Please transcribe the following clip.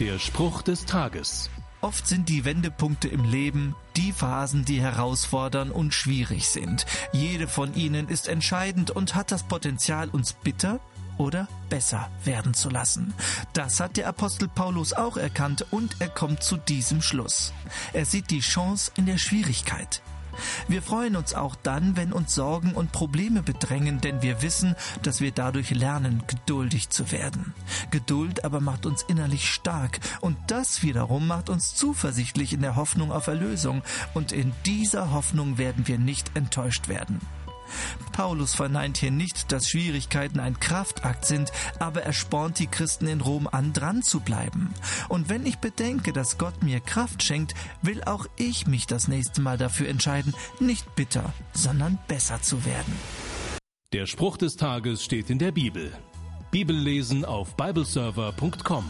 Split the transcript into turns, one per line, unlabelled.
Der Spruch des Tages.
Oft sind die Wendepunkte im Leben die Phasen, die herausfordern und schwierig sind. Jede von ihnen ist entscheidend und hat das Potenzial, uns bitter oder besser werden zu lassen. Das hat der Apostel Paulus auch erkannt und er kommt zu diesem Schluss. Er sieht die Chance in der Schwierigkeit. Wir freuen uns auch dann, wenn uns Sorgen und Probleme bedrängen, denn wir wissen, dass wir dadurch lernen, geduldig zu werden. Geduld aber macht uns innerlich stark und das wiederum macht uns zuversichtlich in der Hoffnung auf Erlösung und in dieser Hoffnung werden wir nicht enttäuscht werden. Paulus verneint hier nicht, dass Schwierigkeiten ein Kraftakt sind, aber er spornt die Christen in Rom an, dran zu bleiben. Und wenn ich bedenke, dass Gott mir Kraft schenkt, will auch ich mich das nächste Mal dafür entscheiden, nicht bitter, sondern besser zu werden.
Der Spruch des Tages steht in der Bibel. Bibellesen auf bibleserver.com.